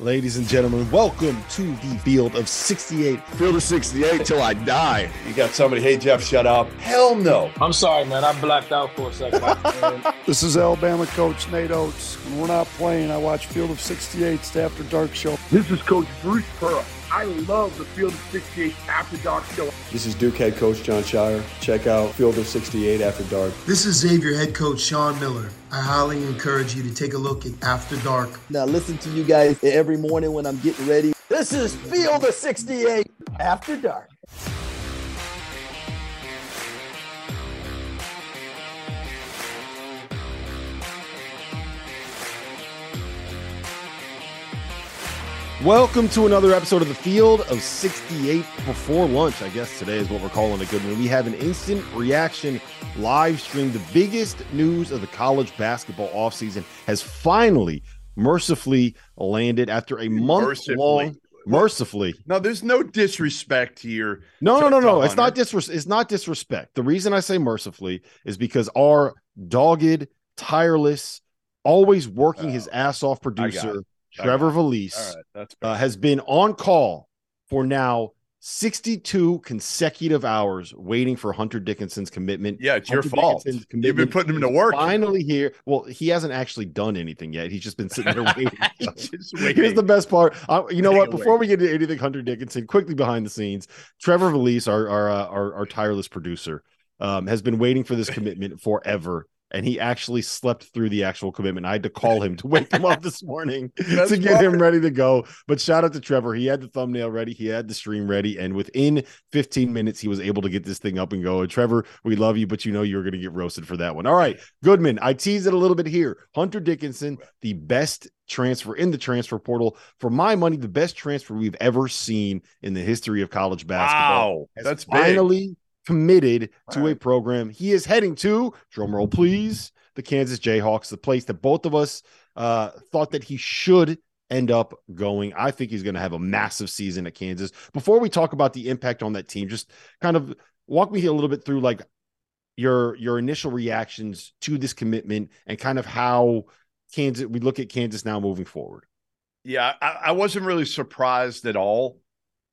Ladies and gentlemen, welcome to the Field of 68. Field of 68 till I die. You got somebody, hey, Jeff, shut up. Hell no. I'm sorry, man. I blacked out for a second. this is Alabama coach Nate Oats. When we're not playing, I watch Field of 68's After Dark show. This is Coach Bruce Pearl. I love the Field of 68 After Dark show. This is Duke head coach Jon Scheyer. Check out Field of 68 After Dark. This is Xavier head coach Sean Miller. I highly encourage you to take a look at After Dark. Now listen to you guys every morning when I'm getting ready. This is Field of 68 After Dark. Welcome to another episode of the Field of 68 before lunch. I guess today is what we're calling a good one. We have an instant reaction live stream. The biggest news of the college basketball offseason has finally, mercifully landed after a month mercifully. long. Mercifully. No, there's no disrespect here. No, no, no, no. It's not disres- It's not disrespect. The reason I say mercifully is because our dogged, tireless, always working his oh, ass off producer Trevor okay. Valise right, uh, has been on call for now 62 consecutive hours waiting for Hunter Dickinson's commitment. Yeah, it's Hunter your fault. You've been putting him to work. Finally here. Well, he hasn't actually done anything yet. He's just been sitting there waiting. waiting. Here's the best part. Uh, you know what? Before we get into anything Hunter Dickinson, quickly behind the scenes, Trevor Valise, our our, uh, our, our tireless producer, um, has been waiting for this commitment forever and he actually slept through the actual commitment. I had to call him to wake him up this morning to get him ready to go. But shout out to Trevor. He had the thumbnail ready, he had the stream ready, and within 15 minutes, he was able to get this thing up and go. And Trevor, we love you, but you know you're going to get roasted for that one. All right, Goodman, I teased it a little bit here. Hunter Dickinson, the best transfer in the transfer portal. For my money, the best transfer we've ever seen in the history of college basketball. Wow, that's finally big committed to a program. He is heading to, drumroll please, the Kansas Jayhawks, the place that both of us uh, thought that he should end up going. I think he's going to have a massive season at Kansas. Before we talk about the impact on that team, just kind of walk me a little bit through like your your initial reactions to this commitment and kind of how Kansas we look at Kansas now moving forward. Yeah, I, I wasn't really surprised at all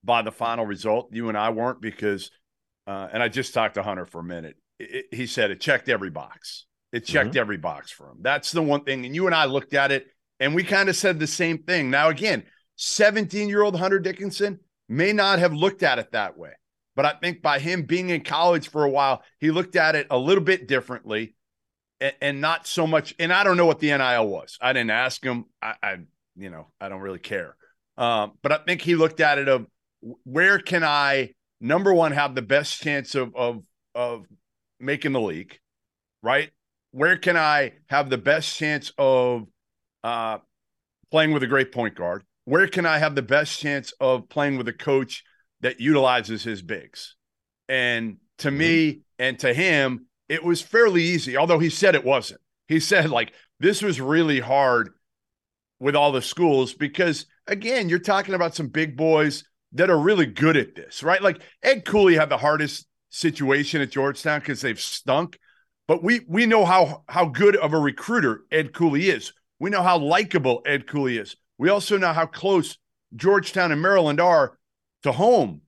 by the final result. You and I weren't because uh, and I just talked to Hunter for a minute. It, it, he said it checked every box. It checked mm-hmm. every box for him. That's the one thing. And you and I looked at it and we kind of said the same thing. Now, again, 17 year old Hunter Dickinson may not have looked at it that way. But I think by him being in college for a while, he looked at it a little bit differently and, and not so much. And I don't know what the NIL was. I didn't ask him. I, I you know, I don't really care. Um, but I think he looked at it of where can I number one have the best chance of of of making the league, right? Where can I have the best chance of uh, playing with a great point guard? Where can I have the best chance of playing with a coach that utilizes his bigs? And to mm-hmm. me and to him, it was fairly easy, although he said it wasn't. He said, like, this was really hard with all the schools because, again, you're talking about some big boys that are really good at this, right? Like Ed Cooley had the hardest situation at Georgetown because they've stunk, but we we know how how good of a recruiter Ed Cooley is. We know how likable Ed Cooley is. We also know how close Georgetown and Maryland are to home.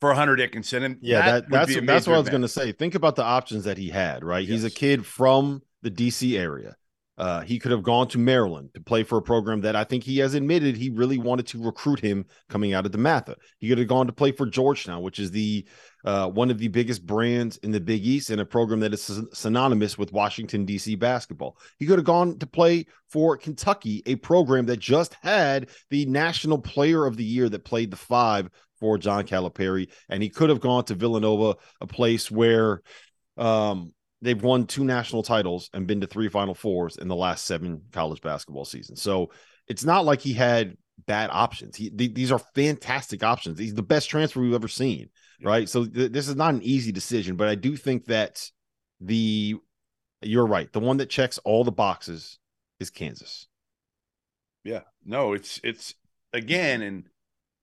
for Hunter Dickinson. And yeah, that that, that's that's what I was going to say. Think about the options that he had. Right, yes. he's a kid from the DC area. Uh, he could have gone to Maryland to play for a program that I think he has admitted he really wanted to recruit him coming out of DeMatha. He could have gone to play for Georgetown, which is the uh, one of the biggest brands in the Big East and a program that is synonymous with Washington D.C. basketball. He could have gone to play for Kentucky, a program that just had the National Player of the Year that played the five for John Calipari, and he could have gone to Villanova, a place where um, they've won two national titles and been to three Final Fours in the last seven college basketball seasons. So it's not like he had bad options. He, th- these are fantastic options. He's the best transfer we've ever seen, yeah. right? So th- this is not an easy decision, but I do think that the you're right. The one that checks all the boxes is Kansas. Yeah, no, it's it's again and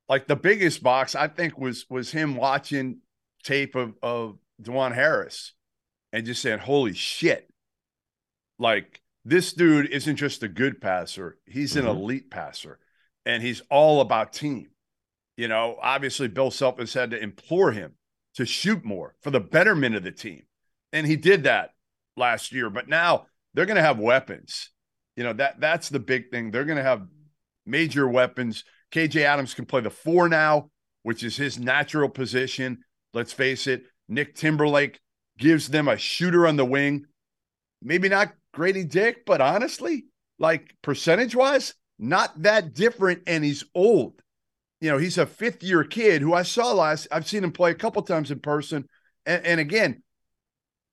like the biggest box I think was was him watching tape of of Dajuan Harris and just saying, holy shit. Like this dude isn't just a good passer, he's mm-hmm. an elite passer and he's all about team. You know, obviously Bill Self has had to implore him to shoot more for the betterment of the team. And he did that last year, but now they're going to have weapons. You know, that that's the big thing. They're going to have major weapons. KJ Adams can play the 4 now, which is his natural position. Let's face it, Nick Timberlake gives them a shooter on the wing. Maybe not Grady Dick, but honestly, like percentage wise, not that different. And he's old. You know, he's a fifth year kid who I saw last. I've seen him play a couple times in person. And, and again,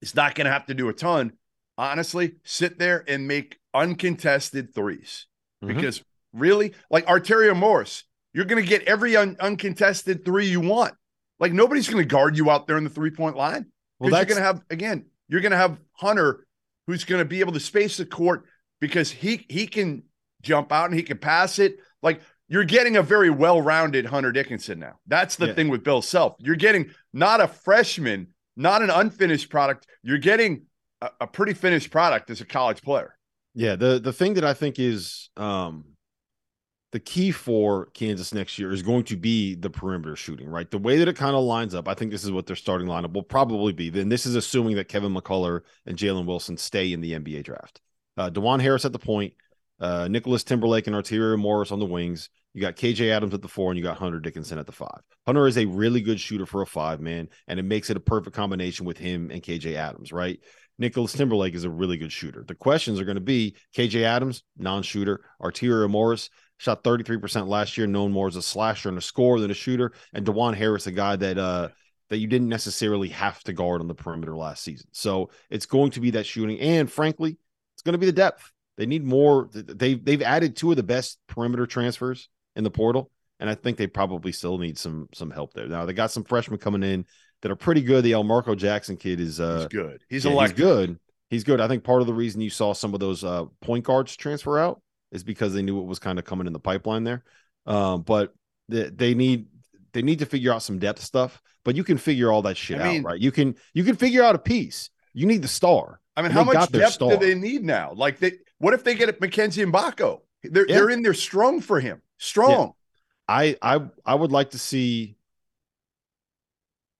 he's not going to have to do a ton. Honestly, sit there and make uncontested 3s mm-hmm. because really, like Arterio Morris, you're going to get every un- uncontested three you want. Like nobody's going to guard you out there in the three point line. Well, you're going to have again, you're going to have Hunter, who's going to be able to space the court because he he can jump out and he can pass it. Like you're getting a very well-rounded Hunter Dickinson now. That's the yeah. thing with Bill Self. You're getting not a freshman, not an unfinished product. You're getting a, a pretty finished product as a college player. Yeah, the the thing that I think is um the key for Kansas next year is going to be the perimeter shooting, right? The way that it kind of lines up, I think this is what their starting lineup will probably be. Then this is assuming that Kevin McCullar and Jalen Wilson stay in the NBA draft. Uh, Dajuan Harris at the point, uh, Nicholas Timberlake and Arterio Morris on the wings. You got KJ Adams at the four, and you got Hunter Dickinson at the five. Hunter is a really good shooter for a five man, and it makes it a perfect combination with him and KJ Adams, right? Nicholas Timberlake is a really good shooter. The questions are going to be KJ Adams, non shooter, Arterio Morris, shot 33% last year, known more as a slasher and a scorer than a shooter. And Dajuan Harris, a guy that uh that you didn't necessarily have to guard on the perimeter last season. So it's going to be that shooting. And frankly, it's going to be the depth. They need more. They've they've added two of the best perimeter transfers in the portal. And I think they probably still need some some help there. Now they got some freshmen coming in that are pretty good. The Elmarko Jackson kid is uh he's good. He's yeah, he's good. He's good. I think part of the reason you saw some of those uh point guards transfer out is because they knew what was kind of coming in the pipeline there. Um, but they, they need they need to figure out some depth stuff. But you can figure all that shit I mean, out, right? You can you can figure out a piece. You need the star. I mean, how much depth do they need now? Like, they what if they get Mackenzie Mgbako? They're yeah. they're in there strong for him. Strong. Yeah. I I I would like to see.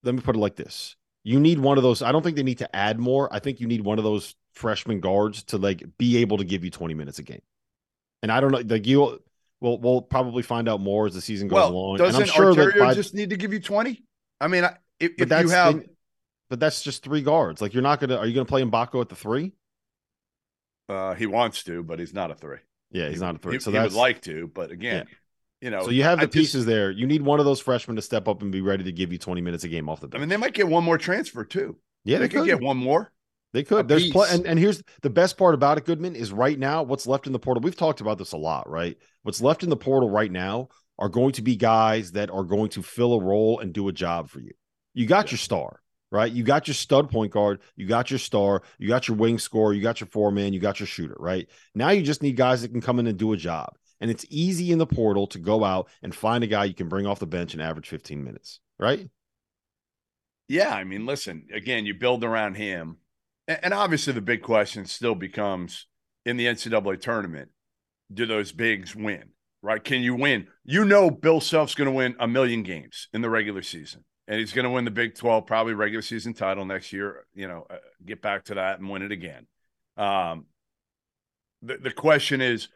Let me put it like this: You need one of those. I don't think they need to add more. I think you need one of those freshman guards to like be able to give you 20 minutes a game. And I don't know, like you will we'll probably find out more as the season goes well, along. Doesn't sure Arterio by, just need to give you 20? I mean, if, if you have but that's just three guards. Like you're not gonna are you gonna play Mgbako at the three? Uh he wants to, but he's not a three. Yeah, he's he, not a three. He, so he would like to, but again, yeah. You know, so you have the I pieces just, there. You need one of those freshmen to step up and be ready to give you 20 minutes a game off the bench. I mean, they might get one more transfer too. Yeah, they, they could get one more. They could. There's pl- and, and here's the best part about it, Goodman, is right now what's left in the portal. We've talked about this a lot, right? What's left in the portal right now are going to be guys that are going to fill a role and do a job for you. You got yeah. your star, right? You got your stud point guard, you got your star, you got your wing scorer, you got your four man, you got your shooter, right? Now you just need guys that can come in and do a job. And it's easy in the portal to go out and find a guy you can bring off the bench and average 15 minutes, right? Yeah, I mean, listen, again, you build around him and obviously the big question still becomes in the NCAA tournament, do those bigs win? Right? Can you win? You know Bill Self's going to win a million games in the regular season. and he's going to win the Big 12, probably regular season title next year. You know, uh, get back to that and win it again. Um, the, the question is,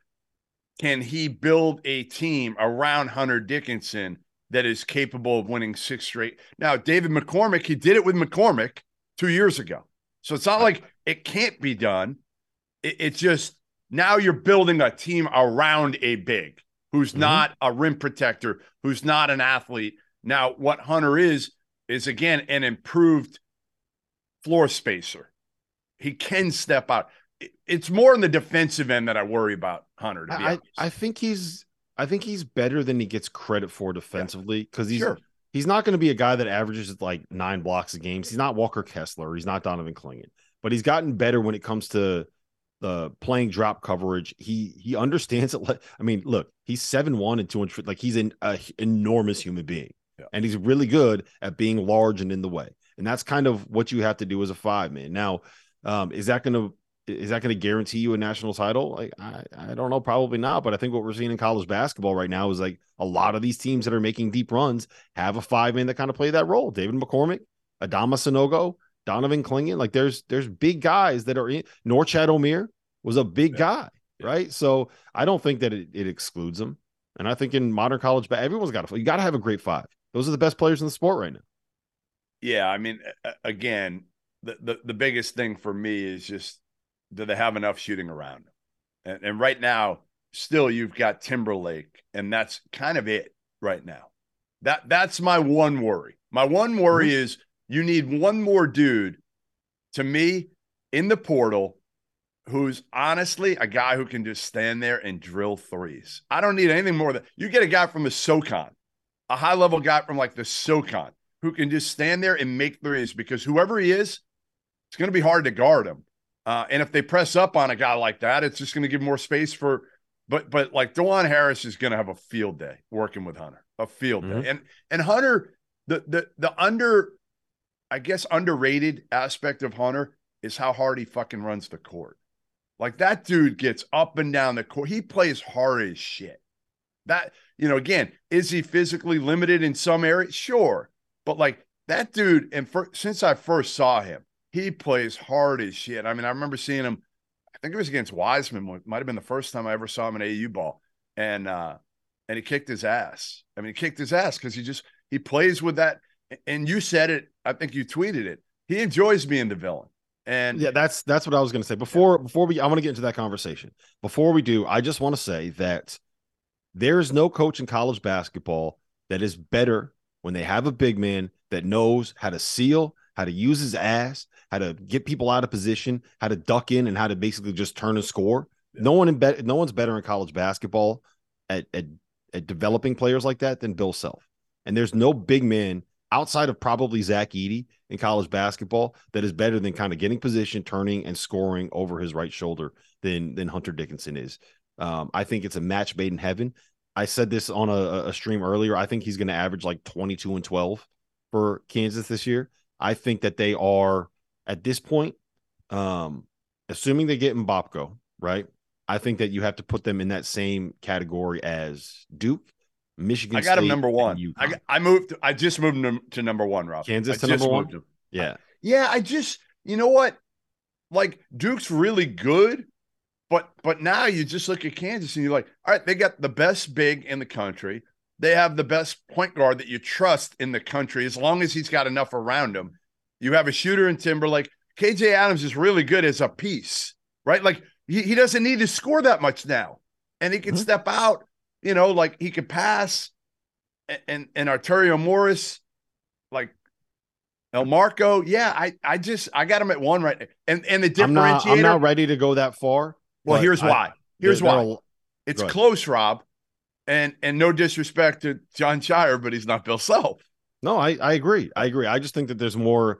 can he build a team around Hunter Dickinson that is capable of winning six straight? Now, David McCormack, he did it with McCormack two years ago. So it's not like it can't be done. It, it's just now you're building a team around a big who's mm-hmm. not a rim protector, who's not an athlete. Now, what Hunter is, is again an improved floor spacer. He can step out. It's more in the defensive end that I worry about Hunter. I, I think he's I think he's better than he gets credit for defensively because he's sure. He's not going to be a guy that averages like nine blocks a game. He's not Walker Kessler. He's not Donovan Clingan, but he's gotten better when it comes to uh, playing drop coverage. He he understands it. I mean, look, he's seven one and two hundred. Like he's an a, enormous human being, yeah. and he's really good at being large and in the way. And that's kind of what you have to do as a five man. Now, um, is that going to is that going to guarantee you a national title? Like I, I don't know, probably not. But I think what we're seeing in college basketball right now is like a lot of these teams that are making deep runs have a five man that kind of play that role. David McCormack, Adama Sanogo, Donovan Clingan. Like there's there's big guys that are in. Norchad Omier was a big yeah. guy, yeah. right? So I don't think that it, it excludes them. And I think in modern college, everyone's got to you got to have a great five. Those are the best players in the sport right now. Yeah, I mean, again, the the, the biggest thing for me is just do they have enough shooting around? And, and right now, still you've got Timberlake, and that's kind of it right now. That that's my one worry. My one worry mm-hmm. is you need one more dude to me in the portal who's honestly a guy who can just stand there and drill threes. I don't need anything more than you get a guy from the SoCon, a high level guy from like the SoCon who can just stand there and make threes because whoever he is, it's going to be hard to guard him. Uh, and if they press up on a guy like that, it's just going to give more space for. But but like Dajuan Harris is going to have a field day working with Hunter, a field mm-hmm. day, and and Hunter, the the the under, I guess underrated aspect of Hunter is how hard he fucking runs the court. Like that dude gets up and down the court. He plays hard as shit. That, you know, again, is he physically limited in some areas? Sure. But like that dude, and for, since I first saw him, he plays hard as shit. I mean, I remember seeing him, I think it was against Wiseman, might have been the first time I ever saw him in AU ball. And uh, and he kicked his ass. I mean, he kicked his ass because he just he plays with that. And you said it, I think you tweeted it. He enjoys being the villain. And yeah, that's that's what I was going to say. Before before we, I want to get into that conversation. Before we do, I just want to say that there is no coach in college basketball that is better when they have a big man that knows how to seal, how to use his ass, how to get people out of position, how to duck in, and how to basically just turn and score. Yeah. No one in be- no one's better in college basketball at, at at developing players like that than Bill Self. And there's no big man outside of probably Zach Edey in college basketball that is better than kind of getting position, turning, and scoring over his right shoulder than than Hunter Dickinson is. Um, I think it's a match made in heaven. I said this on a, a stream earlier. I think he's going to average like 22 and 12 for Kansas this year. I think that they are at this point, um, assuming they get Mgbako, right? I think that you have to put them in that same category as Duke Michigan. I got State him number one. I, got, I moved. I just moved him to number one. Rob Kansas I to number one. Yeah, yeah. I just you know what, like Duke's really good, but but now you just look at Kansas and you're like, all right, they got the best big in the country. They have the best point guard that you trust in the country. As long as he's got enough around him, you have a shooter in Timberlake. KJ Adams is really good as a piece, right? Like he, he doesn't need to score that much now, and he can mm-hmm. step out you know, like he could pass and and Arterio Morris, like Elmarko, Yeah, I I just I got him at one right. And and the differentiator. I'm not, I'm not ready to go that far. Well, here's I, why. Here's why. It's close, Rob. And and no disrespect to Jon Scheyer, but he's not Bill Self. No, I I agree. I agree. I just think that there's more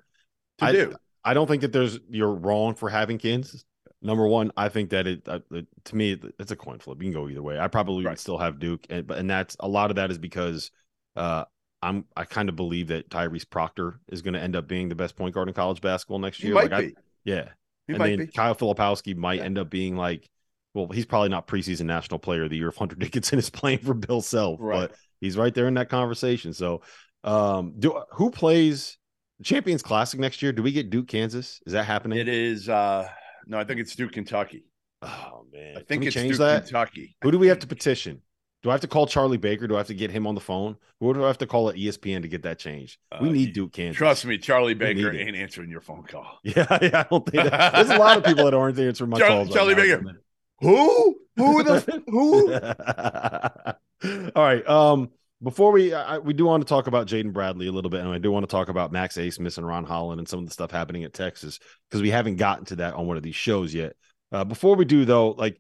to I, do. I don't think that there's you're wrong for having Kansas number one, I think that it, uh, it, to me it's a coin flip. You can go either way. I probably right. would still have Duke, and and that's a lot of that is because uh, I'm I kind of believe that Tyrese Proctor is going to end up being the best point guard in college basketball next year. Like I, yeah, he and then be. Kyle Filipowski might yeah. end up being like, well, he's probably not preseason national player of the year if Hunter Dickinson is playing for Bill Self, right. but he's right there in that conversation. So Um, do who plays Champions Classic next year? Do we get Duke, Kansas? Is that happening? It is. uh No, I think it's Duke, Kentucky. Oh man, I think it's change Duke, that? Kentucky. Who do we have to petition? Do I have to call Charlie Baker? Do I have to get him on the phone? Who do I have to call at ESPN to get that changed? we Uh, need Duke, Kansas. Trust me, Charlie Baker ain't answering your phone call. Yeah, yeah, I don't think that. There's a lot of people that aren't answering my Char- calls. right Charlie now. Baker. Who? Who the who? All right. Um, before we I, we do want to talk about Jaden Bradley a little bit, and I do want to talk about Max Abmas and Ron Holland and some of the stuff happening at Texas because we haven't gotten to that on one of these shows yet. Uh, before we do though, like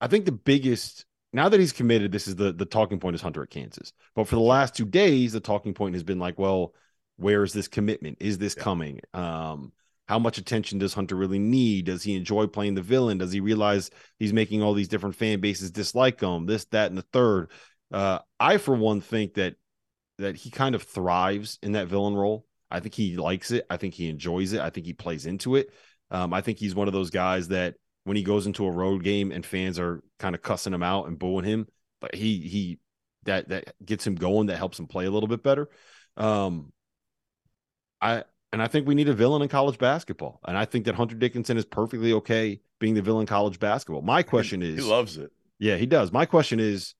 I think the biggest now that he's committed, this is the the talking point is Hunter at Kansas. But for the last two days, the talking point has been like, well, where is this commitment? Is this coming? Um, how much attention does Hunter really need? Does he enjoy playing the villain? Does he realize he's making all these different fan bases dislike him? This, that, and the third. Uh, I, for one, think that that he kind of thrives in that villain role. I think he likes it. I think he enjoys it. I think he plays into it. Um, I think he's one of those guys that when he goes into a road game and fans are kind of cussing him out and booing him, but he he that that gets him going. That helps him play a little bit better. Um, I and I think we need a villain in college basketball, and I think that Hunter Dickinson is perfectly okay being the villain in college basketball. My question He is, he loves it. yeah, he does. My question is,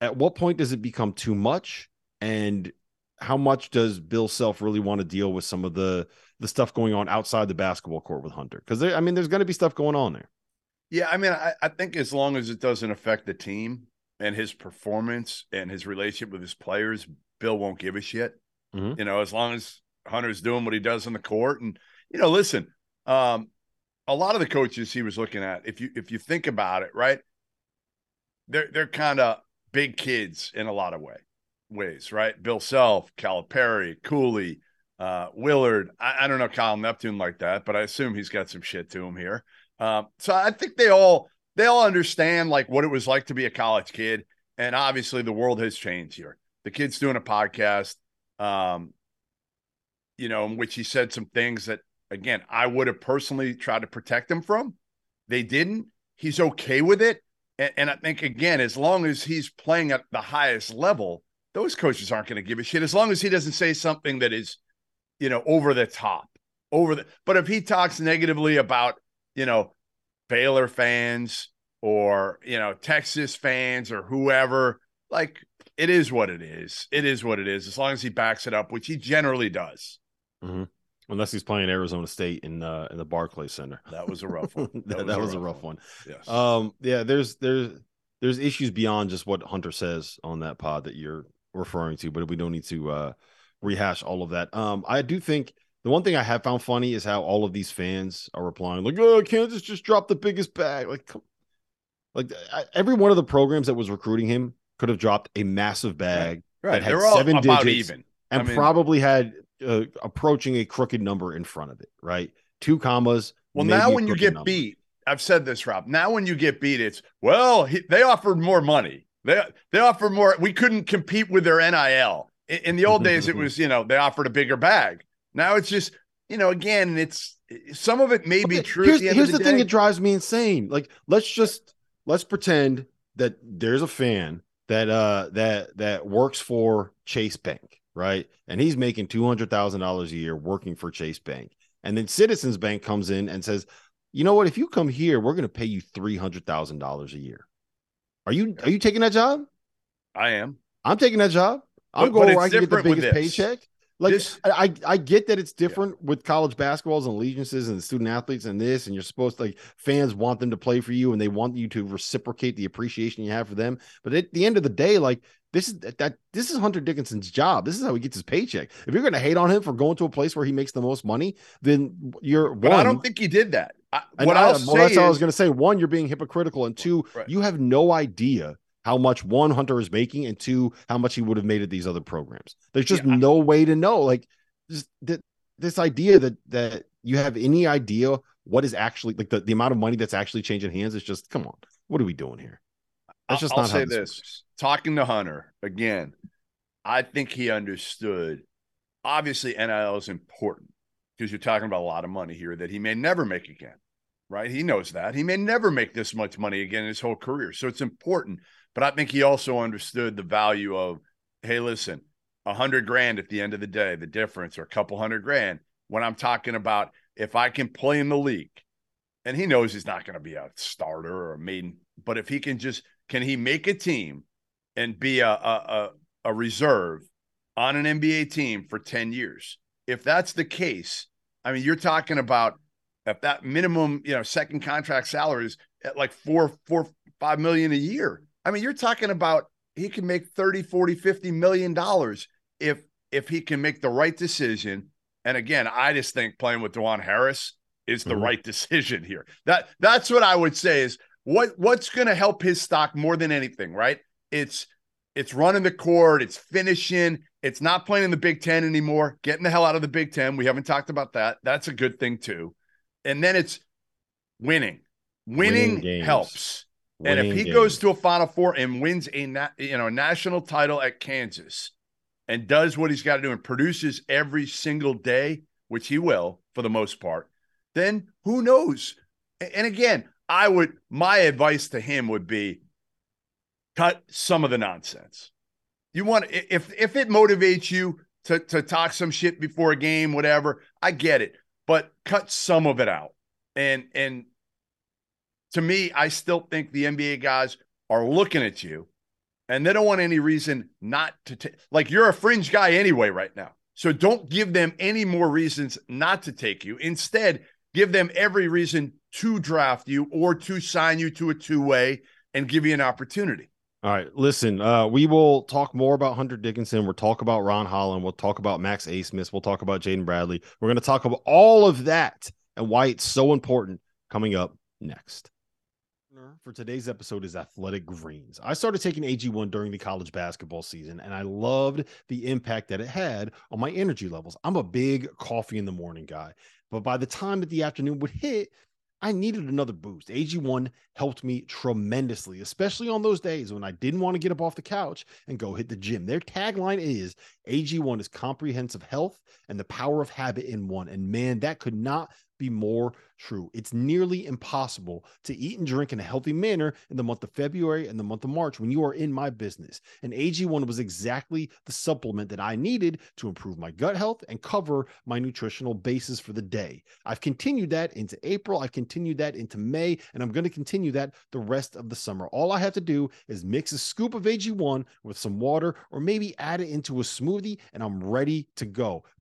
at what point does it become too much, and how much does Bill Self really want to deal with some of the the stuff going on outside the basketball court with Hunter? Because I mean, there's going to be stuff going on there. Yeah, I mean, I, I think as long as it doesn't affect the team and his performance and his relationship with his players, Bill won't give a shit. Mhm. You know, as long as Hunter's doing what he does on the court, and you know, listen, um, a lot of the coaches he was looking at, if you if you think about it, right, they're they're kind of big kids in a lot of way ways, right? Bill Self, Calipari, Cooley, uh, Willard. I, I don't know Kyle Neptune like that, but I assume he's got some shit to him here. Um, so I think they all they all understand like what it was like to be a college kid, and obviously the world has changed here. The kid's doing a podcast, um, you know, in which he said some things that again I would have personally tried to protect him from. They didn't. He's okay with it, and, and I think again, as long as he's playing at the highest level, those coaches aren't going to give a shit. As long as he doesn't say something that is, you know, over the top, over the. But if he talks negatively about you know, Baylor fans or, you know, Texas fans or whoever, like it is what it is. It is what it is. As long as he backs it up, which he generally does. Mm-hmm. Unless he's playing Arizona State in uh, in the Barclays Center. That was a rough one. that, that was, a rough one. Yes. Um, yeah, there's there's there's issues beyond just what Hunter says on that pod that you're referring to, but we don't need to uh rehash all of that. Um, I do think the one thing I have found funny is how all of these fans are replying like, "Oh, Kansas just dropped the biggest bag." Like, come, like I, every one of the programs that was recruiting him could have dropped a massive bag Right. that had They're all seven about digits even. and I mean- probably had uh, approaching a crooked number in front of it. Right, two commas. Well, now when you get number. beat, I've said this, Rob. Now when you get beat, it's well, he, they offered more money. They they offered more. We couldn't compete with their NIL. In, in the old days, it was you know they offered a bigger bag. Now it's just you know again, it's some of it may be true. Here's, the, here's the, the, thing that drives me insane. Like, let's just let's pretend that there's a fan that uh that that works for Chase Bank, right? And he's making two hundred thousand dollars a year working for Chase Bank, and then Citizens Bank comes in and says, "You know what? If you come here, we're going to pay you three hundred thousand dollars a year." Are you are you taking that job? I am. I'm taking that job. I'm But- going but where I can get the biggest paycheck. Like This- I, I get that it's different with college basketballs and allegiances and student athletes and this, and you're supposed to like fans want them to play for you and they want you to reciprocate the appreciation you have for them. But at the end of the day, like this is that, this is Hunter Dickinson's job. This is how he gets his paycheck. If you're gonna hate on him for going to a place where he makes the most money, then you're But one, I don't think he did that. I, what I- I'll uh, well, say that's what I was going to say. One, you're being hypocritical, and two, Right. you have no idea how much one Hunter is making, and two, how much he would have made at these other programs. There's just Yeah, I- no way to know. Like, just that this idea that that you have any idea what is actually like the, the amount of money that's actually changing hands is just come on. What are we doing here? That's just I'll not say this, this. Talking to Hunter again, I think he understood. Obviously, NIL is important because you're talking about a lot of money here that he may never make again, right? He knows that he may never make this much money again in his whole career, so it's important. But I think he also understood the value of, hey, listen, a hundred grand at the end of the day, the difference, or a couple hundred grand. When I'm talking about if I can play in the league, and he knows he's not going to be a starter or a maiden, but if he can just can he make a team and be a a, a reserve on an NBA team for 10 years? If that's the case, I mean, you're talking about if that minimum, you know, second contract salary is at like four, four, five million a year. I mean, you're talking about he can make 30, 40, 50 million dollars if if he can make the right decision. And again, I just think playing with Dajuan Harris is the mm-hmm. right decision here. That that's what I would say is what what's going to help his stock more than anything, right? It's it's running the court, it's finishing, it's not playing in the Big 10 anymore, getting the hell out of the Big 10. We haven't talked about that. That's a good thing too. And then it's winning. Winning, winning helps. Winning and if he games. goes to a Final Four and wins a na- you know national title at Kansas, and does what he's got to do and produces every single day, which he will for the most part, then who knows? And again, I would, my advice to him would be cut some of the nonsense. You want, if, if it motivates you to, to talk some shit before a game, whatever, I get it, but cut some of it out. And, and to me, I still think the NBA guys are looking at you and they don't want any reason not to take like you're a fringe guy anyway right now so don't give them any more reasons not to take you instead give them every reason to draft you or to sign you to a two-way and give you an opportunity. All right listen uh, we will talk more about hunter dickinson. We'll talk about ron holland. We'll talk about max Abmas we'll talk about jaden bradley. We're going to talk about all of that and why it's so important coming up next. For today's episode is Athletic Greens. I started taking AG1 during the college basketball season, and I loved the impact that it had on my energy levels. I'm a big coffee in the morning guy, but by the time that the afternoon would hit, I needed another boost. AG1 helped me tremendously, especially on those days when I didn't want to get up off the couch and go hit the gym. Their tagline is AG1 is comprehensive health and the power of habit in one. And man, that could not be more true. It's nearly impossible to eat and drink in a healthy manner in the month of February and the month of March when you are in my business. And AG1 was exactly the supplement that I needed to improve my gut health and cover my nutritional basis for the day. I've continued that into April, I've continued that into May, and I'm going to continue that the rest of the summer. All I have to do is mix a scoop of AG1 with some water or maybe add it into a smoothie and I'm ready to go.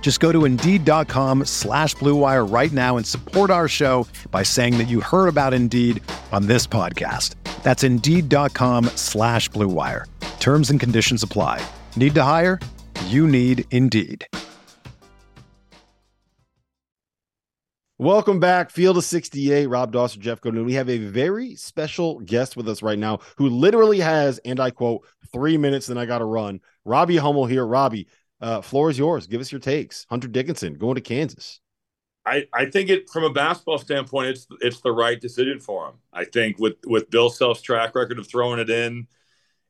Just go to Indeed.com slash BlueWire right now and support our show by saying that you heard about Indeed on this podcast. That's Indeed.com slash BlueWire. Terms and conditions apply. Need to hire? You need Indeed. Welcome back, Field of 68. Rob Dauster, Jeff Goodman. We have a very special guest with us right now who literally has, and I quote, three minutes, then I got to run. Robbie Hummel here. Robbie, uh, floor is yours. Give us your takes. Hunter Dickinson going to Kansas. I, I think it from a basketball standpoint, it's it's the right decision for him. I think with with Bill Self's track record of throwing it in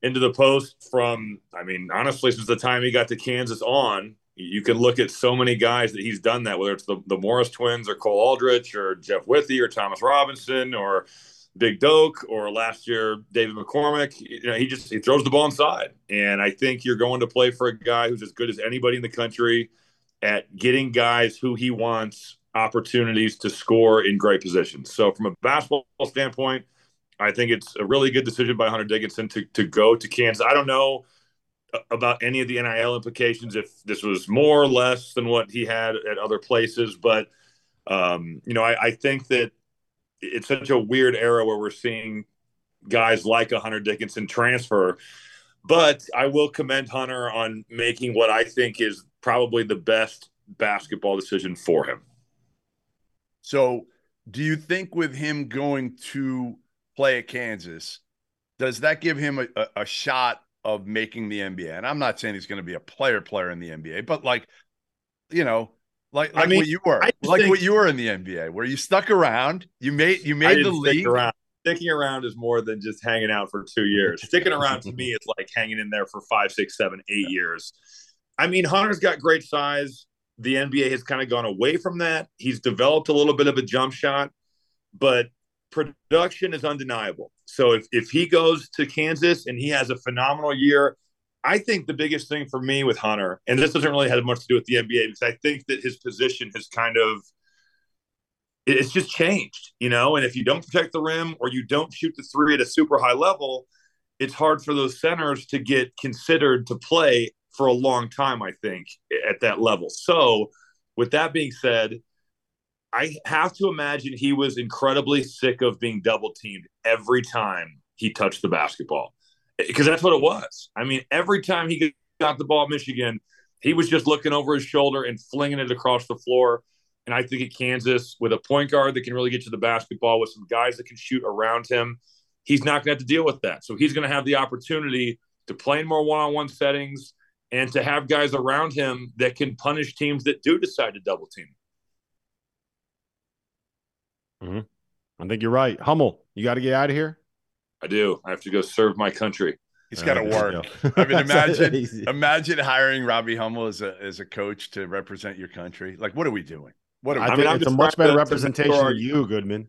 into the post from, I mean, honestly, since the time he got to Kansas on, You can look at so many guys that he's done that, whether it's the, the Morris twins or Cole Aldrich or Jeff Withey or Thomas Robinson or Big Doak or last year David McCormack. You know, he just he throws the ball inside, and I think you're going to play for a guy who's as good as anybody in the country at getting guys who he wants opportunities to score in great positions. So from a basketball standpoint, I think it's a really good decision by Hunter Dickinson to to go to Kansas. I don't know about any of the NIL implications if this was more or less than what he had at other places, but um, you know, I, I think that it's such a weird era where we're seeing guys like a Hunter Dickinson transfer. But I will commend Hunter on making what I think is probably the best basketball decision for him. So, do you think with him going to play at Kansas, does that give him a, a, shot of making the NBA? And I'm not saying he's going to be a player player in the NBA, but like, you know, like like I mean, what you were, like think, what you were in the NBA, where you stuck around, you made you made the league. Around. Sticking around is more than just hanging out for two years. Sticking around to me is like hanging in there for five, six, seven, eight years. I mean, Hunter's got great size. The NBA has kind of gone away from that. He's developed a little bit of a jump shot, but production is undeniable. So if, if he goes to Kansas and he has a phenomenal year, I think the biggest thing for me with Hunter, and this doesn't really have much to do with the NBA, because I think that his position has kind of it's just changed, you know. And if you don't protect the rim or you don't shoot the three at a super high level, it's hard for those centers to get considered to play for a long time, I think, at that level. So, with that being said, I have to imagine he was incredibly sick of being double teamed every time he touched the basketball because that's what it was. I mean, every time he got the ball at Michigan, he was just looking over his shoulder and flinging it across the floor. And I think at Kansas, with a point guard that can really get to the basketball, with some guys that can shoot around him, he's not going to have to deal with that. So he's going to have the opportunity to play in more one on one settings and to have guys around him that can punish teams that do decide to double team. Mm-hmm. I think you're right. Hummel, you got to get out of here. I do. I have to go serve my country. He's got to work. I mean, imagine imagine hiring Robbie Hummel as a as a coach to represent your country. Like, what are we doing? What are we I mean, it's a much better representation of you, Goodman.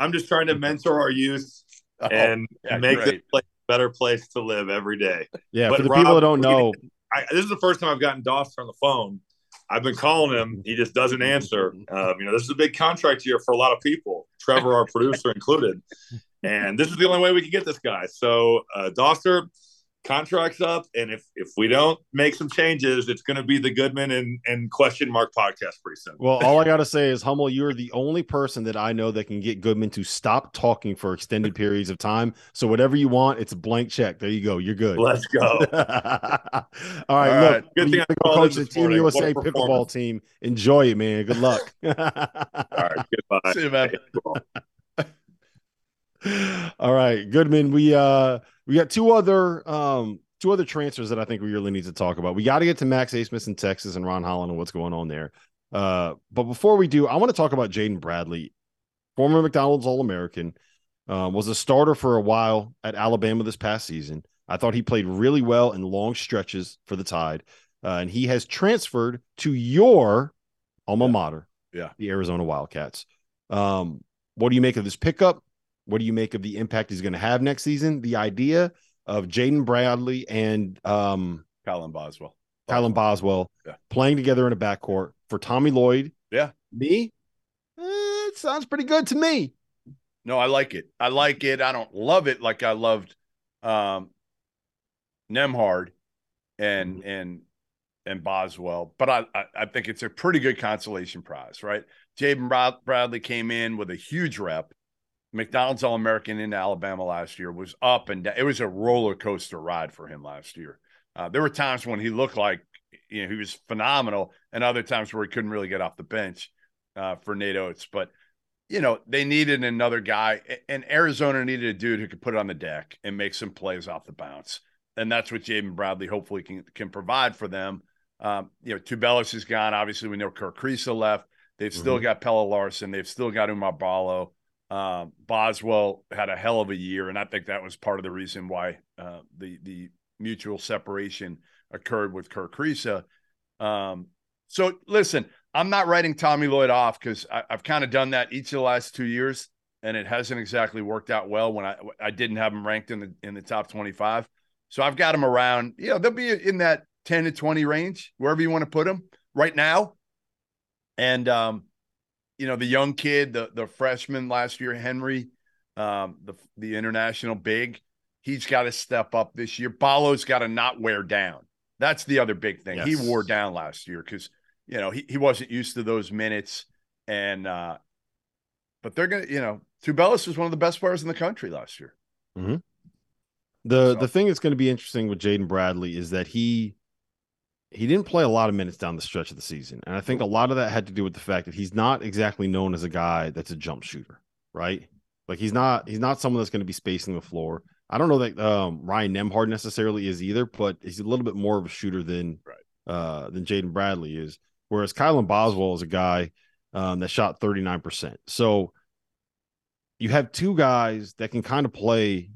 I'm just trying to mentor our youth oh, and yeah, make great. this place a better place to live every day. Yeah, but for the Rob, people that don't know, I, this is the first time I've gotten Doss on the phone. I've been calling him. He just doesn't answer. Um, you know, this is a big contract year for a lot of people, Trevor, our producer included. And this is the only way we can get this guy. So, uh, Dauster, contracts up, and if if we don't make some changes, it's going to be the Goodman and and question mark podcast pretty soon. Well, all I got to say is, Hummel, you're the only person that I know that can get Goodman to stop talking for extended periods of time. So whatever you want, it's a blank check. There you go. You're good. Let's go. all right, all right. Look, good thing I coach the Team USA pickleball team. Enjoy it, man. Good luck. all right, goodbye. See you, man. All right, Goodman. We uh we got two other um two other transfers that I think we really need to talk about. We got to get to Max Abmas in Texas and Ron Holland and what's going on there. Uh, but before we do, I want to talk about Jaden Bradley, former McDonald's All American, uh, was a starter for a while at Alabama this past season. I thought he played really well in long stretches for the Tide, uh, and he has transferred to your alma mater, yeah, the Arizona Wildcats. Um, what do you make of this pickup? What do you make of the impact he's going to have next season? The idea of Jaden Bradley and um, Kylan Boswell, Colin Boswell yeah. playing together in a backcourt for Tommy Lloyd. Yeah, me. Eh, it sounds pretty good to me. No, I like it. I like it. I don't love it like I loved um, Nembhard and mm-hmm. and and Boswell, but I, I, I think it's a pretty good consolation prize, right? Jaden Bradley came in with a huge rep McDonald's All American in Alabama last year was up and down. It was a roller coaster ride for him last year. Uh, there were times when he looked like you know he was phenomenal, and other times where he couldn't really get off the bench uh, for Nate Oats. But you know they needed another guy, and Arizona needed a dude who could put it on the deck and make some plays off the bounce, and that's what Jaden Bradley hopefully can can provide for them. Um, you know, Tubelis is gone. Obviously, we know Kerr Kriisa left. They've still mm-hmm. got Pelle Larsson. They've still got Oumar Ballo. Um, Boswell had a hell of a year, and I think that was part of the reason why uh, the the mutual separation occurred with Kerr Kriisa. Um, so listen, I'm not writing Tommy Lloyd off because I've kind of done that each of the last two years, and it hasn't exactly worked out well when I I didn't have him ranked in the in the top 25. So I've got him around. You know, they'll be in that 10 to 20 range, wherever you want to put him right now. And um, you know, the young kid, the the freshman last year, Henri, um, the the international big, he's got to step up this year. Ballo's got to not wear down. That's the other big thing. Yes. He wore down last year because you know he, he wasn't used to those minutes. And uh but they're gonna, you know, Tubelis was one of the best players in the country last year. Mm-hmm. The so. the thing that's going to be interesting with Jaden Bradley is that he he didn't play a lot of minutes down the stretch of the season. And I think a lot of that had to do with the fact that he's not exactly known as a guy that's a jump shooter, right? Like he's not he's not someone that's going to be spacing the floor. I don't know that um, Ryan Nembhard necessarily is either, but he's a little bit more of a shooter than right. uh, than Jaden Bradley is. Whereas Kylan Boswell is a guy um, that shot 39%. So you have two guys that can kind of play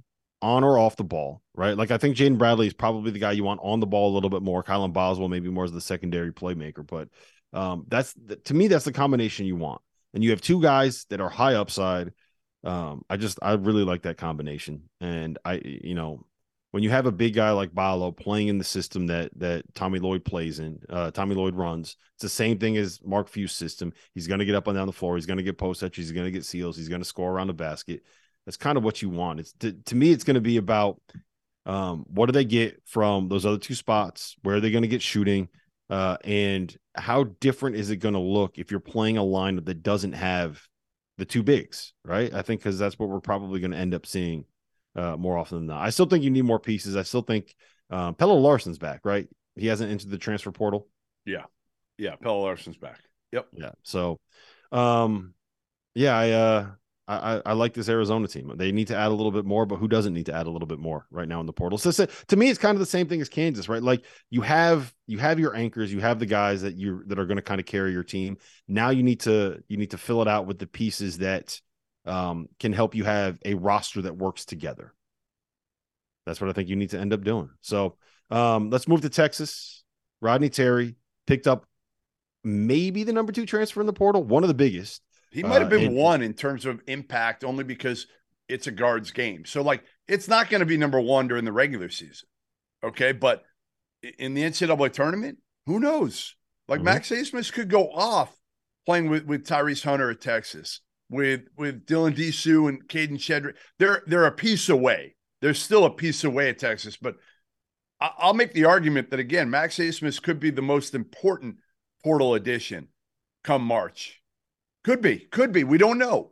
on or off the ball, right? Like I think Jaden Bradley is probably the guy you want on the ball a little bit more. Kylan Boswell maybe more as the secondary playmaker, but um, that's to me that's the combination you want. And you have two guys that are high upside. Um, I just I really like that combination, and I you know when you have a big guy like Ballo playing in the system that that Tommy Lloyd plays in, uh, Tommy Lloyd runs, it's the same thing as Mark Few's system. He's going to get up and down the floor. He's going to get post touches. He's going to get seals. He's going to score around the basket. That's kind of what you want. It's to, to me, it's going to be about um, what do they get from those other two spots? Where are they going to get shooting? Uh, and how different is it going to look if you're playing a line that doesn't have the two bigs, right? I think because that's what we're probably going to end up seeing uh, more often than not. I still think you need more pieces. I still think um, Pelle Larsson's back, right? He hasn't entered the transfer portal. Yeah, yeah, Pelle Larsson's back. Yep. Yeah. So, um, yeah, I uh, I, I like this Arizona team. They need to add a little bit more, but who doesn't need to add a little bit more right now in the portal? So, so, to me, it's kind of the same thing as Kansas, right? Like you have you have your anchors, you have the guys that you that are going to kind of carry your team. Now you need to you need to fill it out with the pieces that um, can help you have a roster that works together. That's what I think you need to end up doing. So um, let's move to Texas. Rodney Terry picked up maybe the number two transfer in the portal, one of the biggest. He might have been uh, one in terms of impact only because it's a guards game. So like it's not going to be number one during the regular season. Okay. But in the NCAA tournament, who knows? Like mm-hmm. Max Abmas could go off playing with, with Tyrese Hunter at Texas, with with Dylan Disu and Kadin Shedrick. They're they're a piece away. They're still a piece away at Texas, but I, will make the argument that again, Max Abmas could be the most important portal addition come March. Could be, could be. We don't know.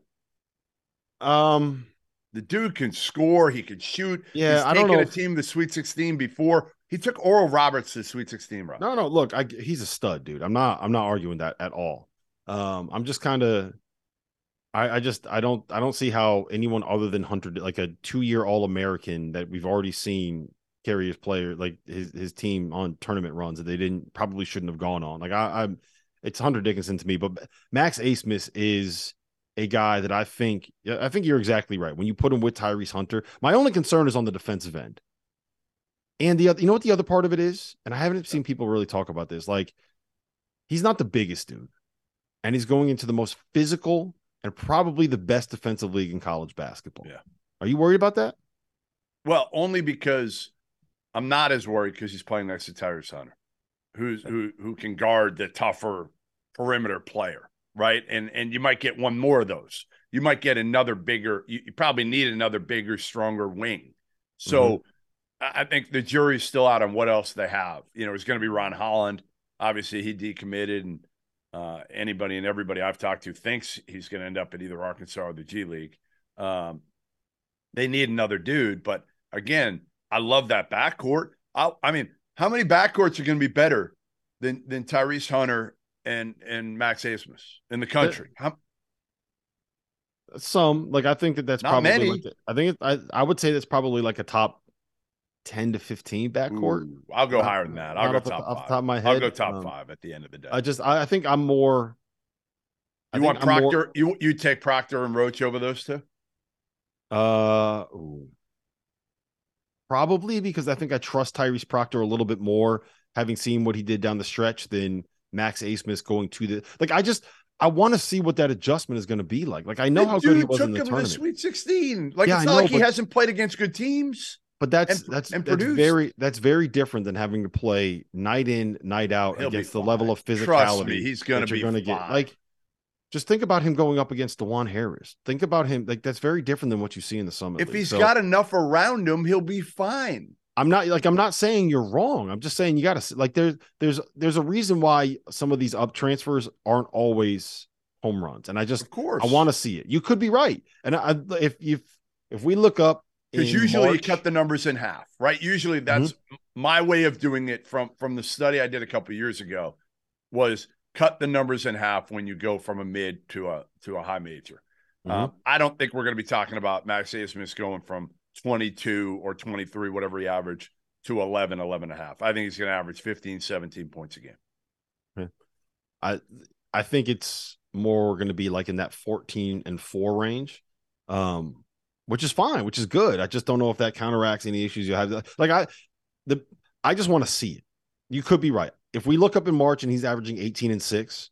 Um, the dude can score. He can shoot. Yeah, he's I don't know. a team the Sweet 16 before. He took Oral Roberts to the Sweet 16, bro. No, no. Look, I, he's a stud, dude. I'm not. I'm not arguing that at all. Um, I'm just kind of. I, I just I don't I don't see how anyone other than Hunter like a two year All American that we've already seen carry his player like his his team on tournament runs that they didn't probably shouldn't have gone on. Like I, I'm it's Hunter Dickinson to me, but Max Abmas is a guy that I think I think you're exactly right. When you put him with Tyrese Hunter, my only concern is on the defensive end. And the other, you know what the other part of it is, and I haven't seen people really talk about this. Like, he's not the biggest dude, and he's going into the most physical and probably the best defensive league in college basketball. Yeah, are you worried about that? Well, only because I'm not as worried because he's playing next to Tyrese Hunter who's who who can guard the tougher perimeter player, right? And and you might get one more of those. You might get another bigger. You, you probably need another bigger, stronger wing. So mm-hmm. I think the jury's still out on what else they have. You know, it's going to be Ron Holland. Obviously, he decommitted, and uh, anybody and everybody I've talked to thinks he's going to end up at either Arkansas or the G League. Um, they need another dude, but again, I love that backcourt. I, I mean, how many backcourts are going to be better than than Tyrese Hunter and and Max Abmas in the country? How, some like I think that that's Not probably many. Like, I think it, I I would say that's probably like a top ten to fifteen backcourt. Ooh, I'll go higher than that. I'll go top, the, the top of my head. I'll go top um, five at the end of the day. I just I, I think I'm more. I you want Proctor? More, you you take Proctor and Roach over those two? Uh, ooh. Probably because I think I trust Tyrese Proctor a little bit more having seen what he did down the stretch than Max Abmas going to the like. I just I want to see what that adjustment is going to be like. Like I know the how good he was in the tournament. The Sweet Sixteen. Like yeah, it's not know, like he hasn't played against good teams. But that's and, that's and that's very that's very different than having to play night in night out He'll against the level of physicality. Trust me, he's going to be going to get. Like, just think about him going up against Dajuan Harris. Think about him like that's very different than what you see in the summit. If league. he's so, got enough around him, he'll be fine. I'm not like I'm not saying you're wrong. I'm just saying you got to like there's there's there's a reason why some of these up transfers aren't always home runs, and I just of course I want to see it. You could be right, and I, if if if we look up because usually March, you cut the numbers in half, right? Usually that's mm-hmm. my way of doing it from from the study I did a couple years ago was cut the numbers in half when you go from a mid to a to a high major. Mm-hmm. Um, I don't think we're going to be talking about Max Abmas going from 22 or 23, whatever he averaged, to 11, 11 and a half. I think he's going to average 15, 17 points a game. I I think it's more going to be like in that 14 and 4 range. Um, which is fine, which is good. I just don't know if that counteracts any issues you have. Like I the I just want to see it. You could be right. If we look up in March and he's averaging 18 and 6,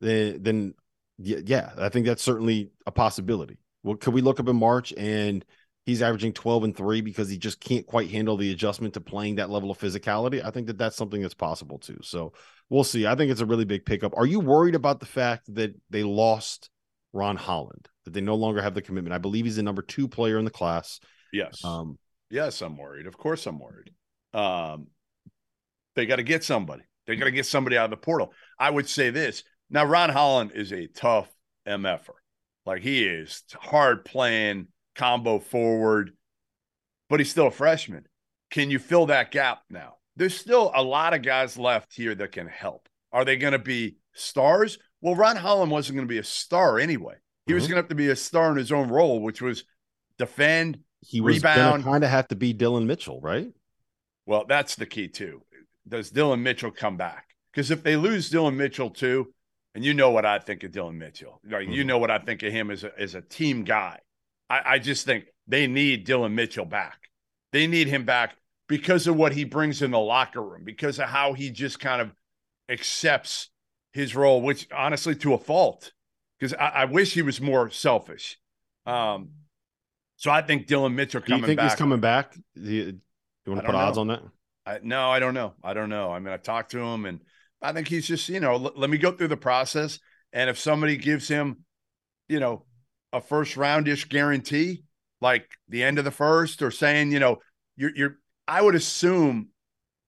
then then yeah, I think that's certainly a possibility. Well, could we look up in March and he's averaging 12 and 3 because he just can't quite handle the adjustment to playing that level of physicality. I think that that's something that's possible too. So we'll see. I think it's a really big pickup. Are you worried about the fact that they lost Ron Holland, that they no longer have the commitment? I believe he's the number two player in the class. Yes. Um, yes, I'm worried. Of course, I'm worried. Um, they got to get somebody. They got to get somebody out of the portal. I would say this. Now, Ron Holland is a tough MFer. Like he is hard playing combo forward, but he's still a freshman. Can you fill that gap now? There's still a lot of guys left here that can help. Are they going to be stars? Well, Ron Holland wasn't going to be a star anyway. He mm-hmm. was going to have to be a star in his own role, which was defend, he was rebound. Kind of have to be Dillon Mitchell, right? Well, that's the key too. Does Dillon Mitchell come back? Because if they lose Dillon Mitchell too, and you know what I think of Dillon Mitchell, like mm-hmm. you know what I think of him as a as a team guy. I, I just think they need Dillon Mitchell back. They need him back because of what he brings in the locker room, because of how he just kind of accepts his role, which honestly to a fault, because I, I, wish he was more selfish. Um, so I think Dillon Mitchell coming. Do you think back, he's coming back? Do you, do you want to put odds on that? I, no, I don't know. I don't know. I mean, I talked to him, and I think he's just you know l- let me go through the process, and if somebody gives him, you know, a first roundish guarantee, like the end of the first, or saying, you know, you're you're I would assume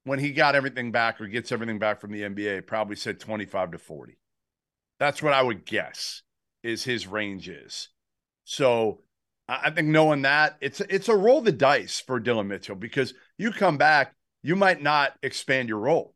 when he got everything back or gets everything back from the NBA, probably said 25 to 40. That's what I would guess is his range is. So I think knowing that it's it's a roll the dice for Dillon Mitchell because you come back, you might not expand your role.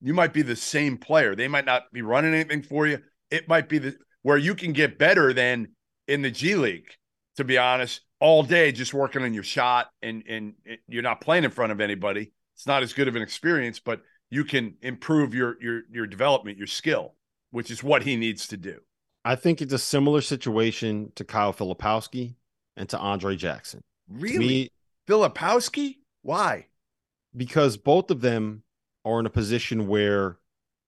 You might be the same player. They might not be running anything for you. It might be the where you can get better than in the G League, to be honest, all day just working on your shot and and you're not playing in front of anybody. It's not as good of an experience, but you can improve your your your development, your skill, which is what he needs to do. I think it's a similar situation to Kyle Filipowski and to Andre Jackson. Really? Me, Filipowski? Why? Because both of them are in a position where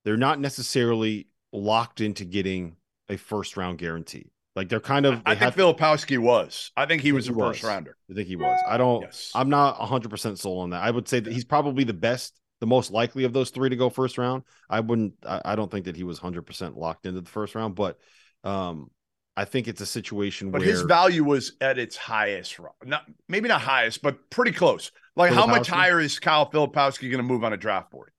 they're not necessarily locked into getting a first round guarantee. Like they're kind of. They I think Filipowski was. I think he was a first rounder. I think he was. I don't. Yes. I'm not 100 percent sold on that. I would say that he's probably the best, the most likely of those three to go first round. I wouldn't. I, I don't think that he was 100 percent locked into the first round, but um, I think it's a situation but where his value was at its highest. Not maybe not highest, but pretty close. Like how much higher is Kyle Filipowski going to move on a draft board?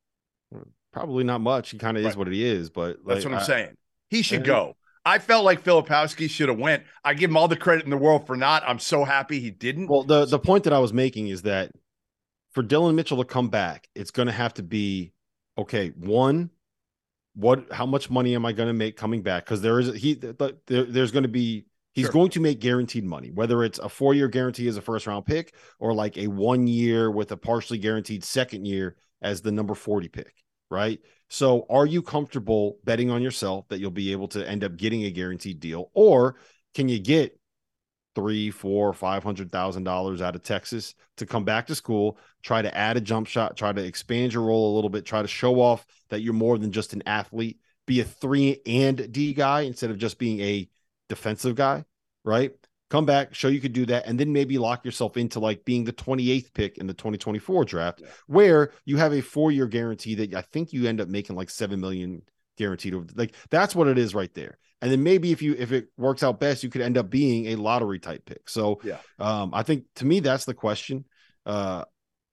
Probably not much. He kind of right. is what he is, but like, that's what I'm I, saying. He should go. I felt like Filipowski should have went. I give him all the credit in the world for not. I'm so happy he didn't. Well, the the point that I was making is that for Dillon Mitchell to come back, it's going to have to be okay. One, what? How much money am I going to make coming back? Because there is he there, there's going to be he's sure. going to make guaranteed money, whether it's a four year guarantee as a first round pick or like a one year with a partially guaranteed second year as the number forty pick, right? So, are you comfortable betting on yourself that you'll be able to end up getting a guaranteed deal, or can you get three, four, five hundred thousand dollars out of Texas to come back to school, try to add a jump shot, try to expand your role a little bit, try to show off that you're more than just an athlete, be a three and D guy instead of just being a defensive guy, right? Come back, show you could do that, and then maybe lock yourself into like being the 28th pick in the 2024 draft, yeah. where you have a four-year guarantee that I think you end up making like seven million guaranteed. Like that's what it is right there and then maybe if you if it works out best you could end up being a lottery type pick so yeah um i think to me that's the question uh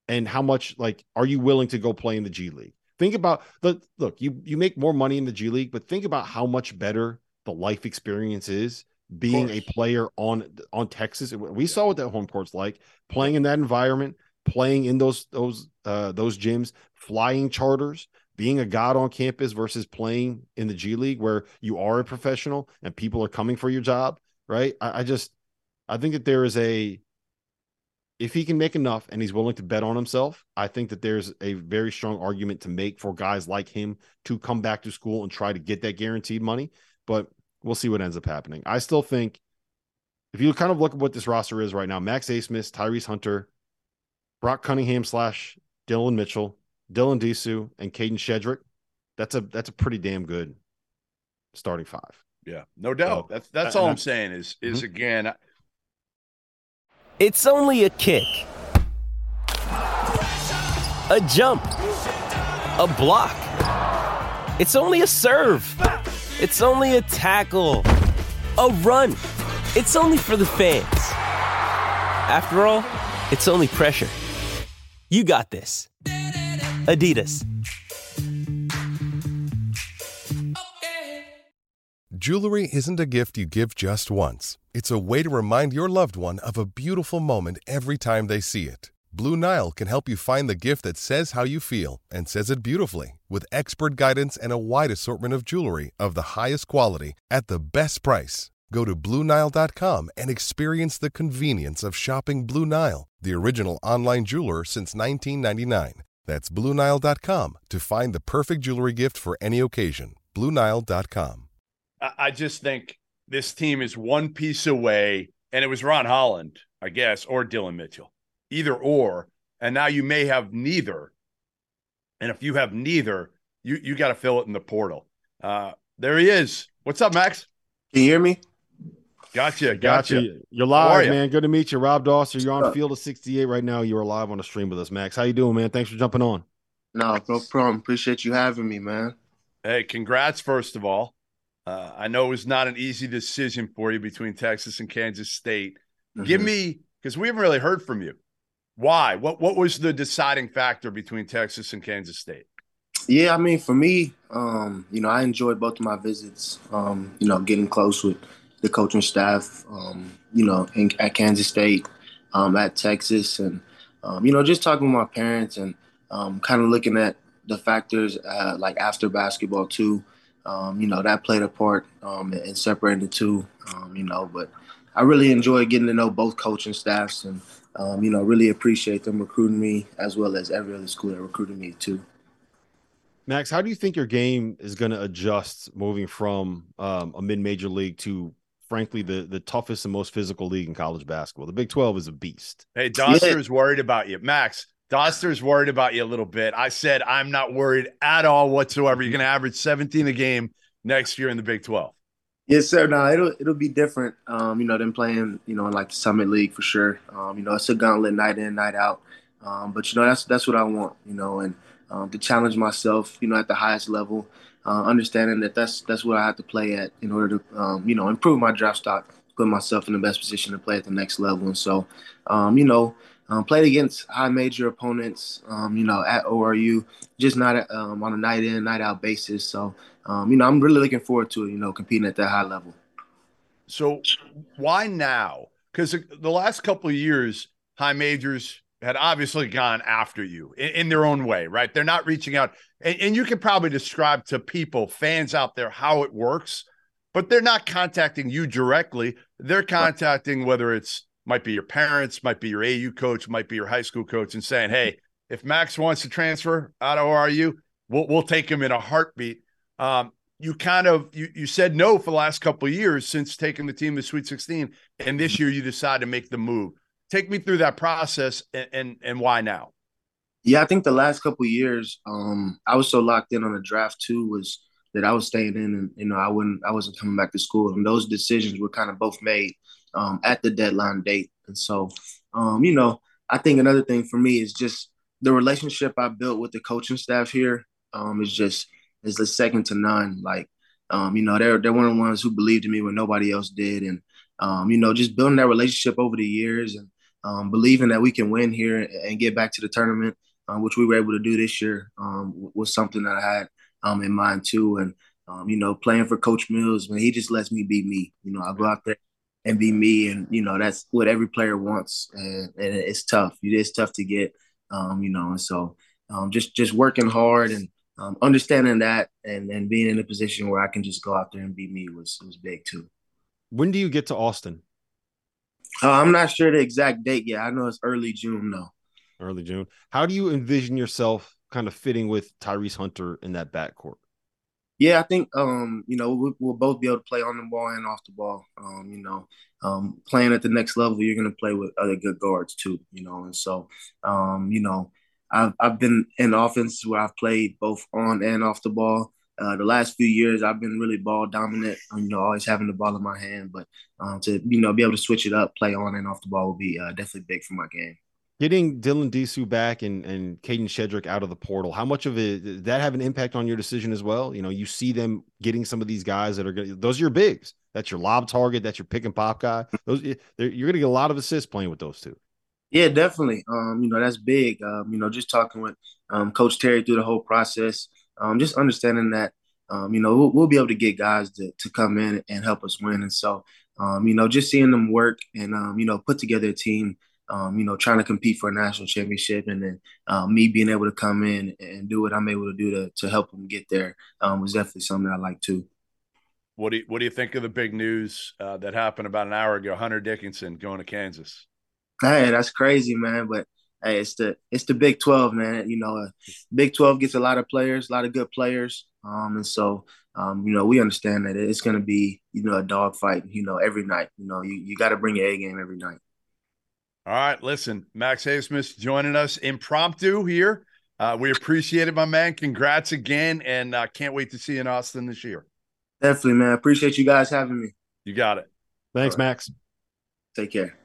and how much like are you willing to go play in the g league think about the look you you make more money in the g league but think about how much better the life experience is being a player on on texas we saw what that home court's like playing in that environment playing in those those uh those gyms flying charters being a god on campus versus playing in the G League where you are a professional and people are coming for your job, right? I, I just I think that there is a if he can make enough and he's willing to bet on himself, I think that there's a very strong argument to make for guys like him to come back to school and try to get that guaranteed money. But we'll see what ends up happening. I still think if you kind of look at what this roster is right now, Max Abmas, Tyrese Hunter, Brock Cunningham slash Dillon Mitchell, Dylan Disu, and Kadin Shedrick. That's a that's a pretty damn good starting five. Yeah, no doubt. So, that's that's all I'm saying is is mm-hmm. again. It's only a kick, a jump, a block. It's only a serve. It's only a tackle, a run. It's only for the fans. After all, it's only pressure. You got this. Adidas. Jewelry isn't a gift you give just once. It's a way to remind your loved one of a beautiful moment every time they see it. Blue Nile can help you find the gift that says how you feel and says it beautifully with expert guidance and a wide assortment of jewelry of the highest quality at the best price. Go to BlueNile.com and experience the convenience of shopping Blue Nile, the original online jeweler since 1999. That's BlueNile.com to find the perfect jewelry gift for any occasion. BlueNile.com. I just think this team is one piece away, and it was Ron Holland, I guess, or Dillon Mitchell, either or. And now you may have neither. And if you have neither, you you got to fill it in the portal. Uh, there he is. What's up, Max? Can you hear me? Gotcha, gotcha. gotcha. You're live, you? man. Good to meet you, Rob Dauster. You're on Field of 68 right now. You're live on the stream with us, Max. How you doing, man? Thanks for jumping on. No, no problem. Appreciate you having me, man. Hey, congrats, first of all. Uh, I know it was not an easy decision for you between Texas and Kansas State. Mm-hmm. Give me, because we haven't really heard from you. Why? What What was the deciding factor between Texas and Kansas State? Yeah, I mean, for me, um, you know, I enjoyed both of my visits. Um, you know, getting close with the coaching staff, um, you know, in, at Kansas State, um, at Texas, and um, you know, just talking with my parents and um, kind of looking at the factors uh, like after basketball too. Um, you know, that played a part um, in separating the two. you know, but I really enjoyed getting to know both coaching staffs and you know, really appreciate them recruiting me as well as every other school that recruited me too. Max, how do you think your game is going to adjust moving from um, a mid-major league to frankly the the toughest and most physical league in college basketball. The Big 12 is a beast. Hey, Dauster's yeah. worried about you. Max, Dauster's worried about you a little bit. I said I'm not worried at all whatsoever. You're going to average 17 a game next year in the Big 12. Yes, sir. No, it'll it'll be different. Um, you know, than playing, you know, in like the Summit League for sure. Um, you know, it's a gauntlet night in, night out. Um, but you know, that's that's what I want. You know, and um, to challenge myself, you know, at the highest level uh, understanding that that's that's what I have to play at in order to um, you know improve my draft stock, put myself in the best position to play at the next level. And so, um, you know, um, played against high major opponents, um, you know, at ORU, just not um, on a night in, night out basis. So, um, you know, I'm really looking forward to. You know, competing at that high level. So, why now? Because the last couple of years, high majors had obviously gone after you in, in, their own way, right? They're not reaching out. And, and, you can probably describe to people, fans out there, how it works, but they're not contacting you directly. They're contacting whether it's might be your parents, might be your AU coach, might be your high school coach, and saying, hey, if Max wants to transfer out of ORU, we'll, we'll take him in a heartbeat. Um, you kind of you you said no for the last couple years since taking the team to Sweet 16, and this year you decide to make the move. Take me through that process and and, and why now? Yeah, I think the last couple years, um, I was so locked in on the draft too was that I was staying in, and you know I wouldn't I wasn't coming back to school, and those decisions were kind of both made um, at the deadline date, and so um, you know I think another thing for me is just the relationship I built with the coaching staff here um, is just is the second to none. Like, um, you know, they're they're one of the ones who believed in me when nobody else did, and um, you know, just building that relationship over the years and um, believing that we can win here and get back to the tournament, uh, which we were able to do this year, um, was something that I had um, in mind too. And you know, playing for Coach Mills, when he just lets me be me. You know, I go out there and be me, and you know, that's what every player wants, and, and it's tough. It's tough to get, you know, and so just just working hard and um, understanding that and and being in a position where I can just go out there and be me was was big too. When do you get to Austin? Uh, I'm not sure the exact date yet. I know it's early June though. Early June. How do you envision yourself kind of fitting with Tyrese Hunter in that backcourt? Yeah, I think um, you know we, will both be able to play on the ball and off the ball. Um, you know, um, playing at the next level, you're going to play with other good guards too. You know, and so um, you know I've I've been in offenses where I've played both on and off the ball. Uh, the last few years, I've been really ball dominant. You know, always having the ball in my hand, but um, to you know be able to switch it up, play on and off the ball will be uh, definitely big for my game. Getting Dylan Disu back and and Kadin Shedrick out of the portal, how much of it did that have an impact on your decision as well? You know, you see them getting some of these guys that are going. Those are your bigs. That's your lob target. That's your pick and pop guy. Those you're going to get a lot of assists playing with those two. Yeah, definitely. Um, you know, that's big. Um, you know, just talking with um, Coach Terry through the whole process, um, just understanding that, um, you know, we'll, we'll, be able to get guys to, to come in and help us win. And so, um, you know, just seeing them work and, um, you know, put together a team, um, you know, trying to compete for a national championship and then um, me being able to come in and do what I'm able to do to, to help them get there um, was definitely something I like too. What do you, what do you think of the big news uh, that happened about an hour ago? Hunter Dickinson going to Kansas. Hey, that's crazy, man. But hey, it's the it's the Big Twelve, man. You know, uh, Big Twelve gets a lot of players, a lot of good players, um, and so um, you know we understand that it's going to be you know a dogfight, you know, every night. You know, you you got to bring your A game every night. All right, listen, Max Abmas joining us impromptu here. Uh, we appreciate it, my man. Congrats again, and uh, can't wait to see you in Austin this year. Definitely, man. Appreciate you guys having me. You got it. Thanks, right. Max. Take care.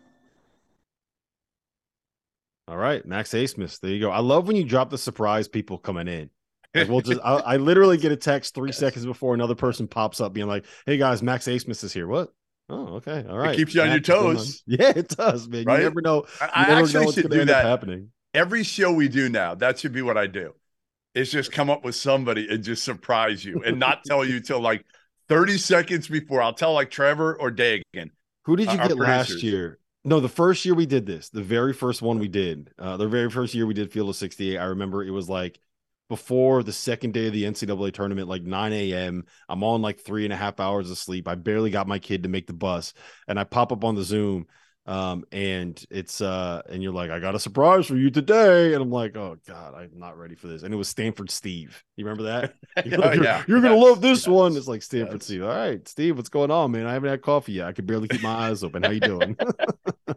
All right, Max Abmas. There you go. I love when you drop the surprise people coming in. Like we'll just, I, I, literally get a text three yes. seconds before another person pops up, being like, "Hey guys, Max Abmas is here." What? Oh, okay, all right. It keeps you on Max your toes. On. Yeah, it does, man. Right? You never know. You I never actually know should do that. Happening. Every show we do now, that should be what I do. Is just come up with somebody and just surprise you, and not tell you till like thirty seconds before. I'll tell like Trevor or Dagan. Who did you uh, get last year? No, the first year we did this, the very first one we did, uh, the very first year we did Field of 68, I remember it was like before the second day of the NCAA tournament, like 9 a.m. I'm on like three and a half hours of sleep. I barely got my kid to make the bus. And I pop up on the Zoom um, and it's uh, and you're like, I got a surprise for you today, and I'm like, oh god, I'm not ready for this. And it was Stanford Steve. You remember that? You're, oh, yeah. you're, gonna love this yes. one. It's like Stanford yes. Steve. All right, Steve, what's going on, man? I haven't had coffee yet. I could barely keep my eyes open. How you doing?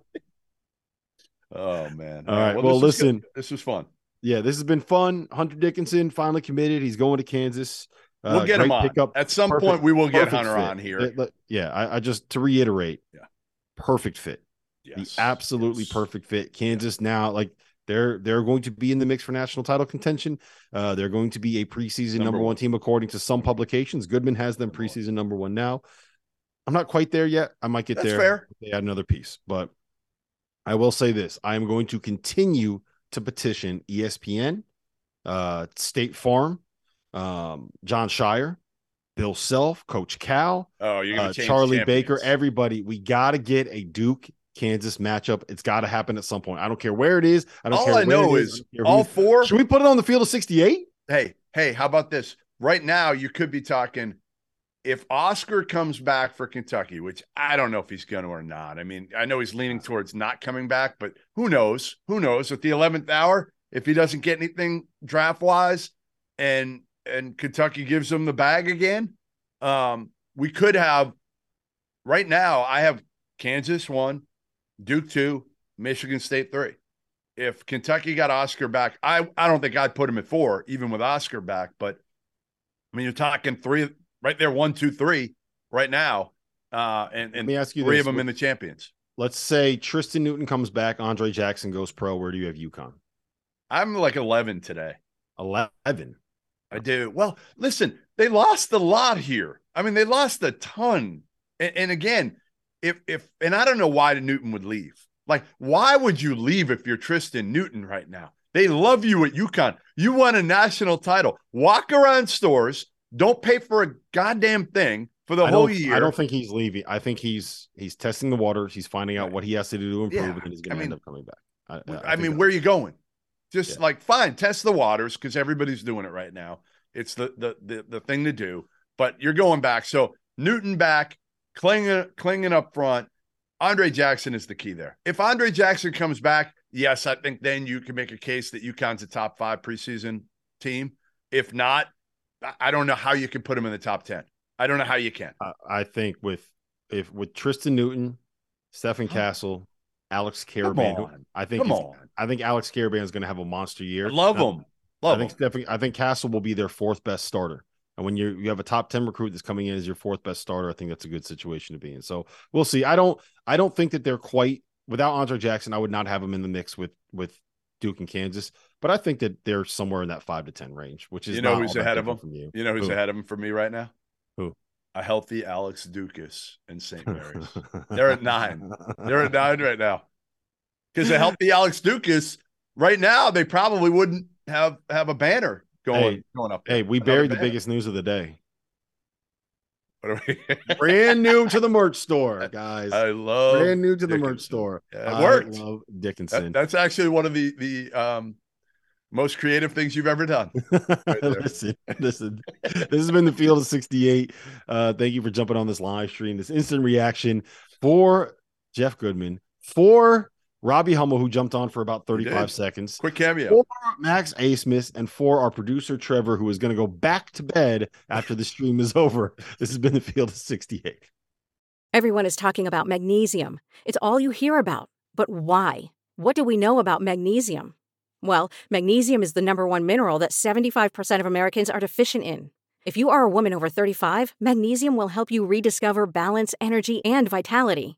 oh man. All right. Well, well this listen, this was fun. Yeah, this has been fun. Hunter Dickinson finally committed. He's going to Kansas. Uh, we'll get him on. Pickup. At some perfect, point, we will get Hunter fit. on here. Yeah, I, I just to reiterate. Yeah, perfect fit Yes. The absolutely yes. perfect fit. Kansas now, like they're they're going to be in the mix for national title contention. Uh, they're going to be a preseason number, number one. one team according to some publications. Goodman has them preseason number one now. I'm not quite there yet. I might get That's there. Fair. They add another piece, but I will say this: I am going to continue to petition ESPN, uh, State Farm, um, Jon Scheyer, Bill Self, Coach Cal, oh, you're uh, Charlie Baker, everybody. We got to get a Duke Kansas matchup. It's got to happen at some point. I don't care where it is. I don't all care. I know is, is all four. Should we put it on the field of 68? Hey, hey, how about this? Right now, you could be talking if Oscar comes back for Kentucky, which I don't know if he's going to or not. I mean, I know he's leaning towards not coming back, but who knows? Who knows? At the 11th hour, if he doesn't get anything draft wise and and Kentucky gives him the bag again, um, we could have right now. I have Kansas one, Duke two, Michigan State three. If Kentucky got Oscar back, I I don't think I'd put him at four, even with Oscar back. But I mean, you're talking three right there, one, two, three, right now, uh, and and Let me ask you three this. of them in the champions. Let's say Tristan Newton comes back, Andre Jackson goes pro. Where do you have UConn? I'm like 11 today. 11. I do. Well, listen, they lost a lot here. I mean, they lost a ton. And, and again, if if and I don't know why Newton would leave. Like, why would you leave if you're Tristan Newton right now? They love you at UConn. You won a national title. Walk around stores. Don't pay for a goddamn thing for the I whole year. I don't think he's leaving. I think he's he's testing the waters. He's finding out what he has to do to improve, Yeah, and he's I going to end up coming back. I, I, think mean, where are you going? Just like fine, test the waters because everybody's doing it right now. It's the, the the the thing to do. But you're going back. So Newton back, Clingan Clingan up front. Andre Jackson is the key there. If Andre Jackson comes back, yes, I think then you can make a case that UConn's a top five preseason team. If not, I- don't know how you can put him in the top ten. I don't know how you can. I, I think with if with Tristan Newton, Stephen Castle, Alex Karaban. I think. I think Alex Karaban is going to have a monster year. I love him. Love I think him. Stephen, I think Castle will be their fourth best starter. And when you you have a top 10 recruit that's coming in as your fourth best starter, I think that's a good situation to be in. So we'll see. I don't I don't think that they're quite without Andre Jackson, I would not have them in the mix with with Duke and Kansas. But I think that they're somewhere in that five to ten range, which is you know who's ahead of them. you. You know who's Who? ahead of them for me right now? Who? A healthy Alex Ducas in St. Mary's. They're at nine. They're at nine right now. Because a healthy Alex Ducas, right now, they probably wouldn't have have a banner going Hey, going up. Hey, we Another buried the biggest news of the day. What are we- Brand new to the merch store, guys. I love Brand new to the merch store. Yeah, it I worked. love That- Dickinson. that's actually one of the the um, most creative things you've ever done. right listen, listen. This has been the Field of 68. Uh, thank you for jumping on this live stream, this instant reaction for Jeff Goodman, for Robbie Hummel, who jumped on for about 35 seconds, Quick cameo. for Max Abmas, and for our producer Trevor, who is going to go back to bed after the stream is over. This has been the Field of 68. Everyone is talking about magnesium. It's all you hear about. But why? What do we know about magnesium? Well, magnesium is the number one mineral that 75% of Americans are deficient in. If you are a woman over 35, magnesium will help you rediscover balance, energy, and vitality.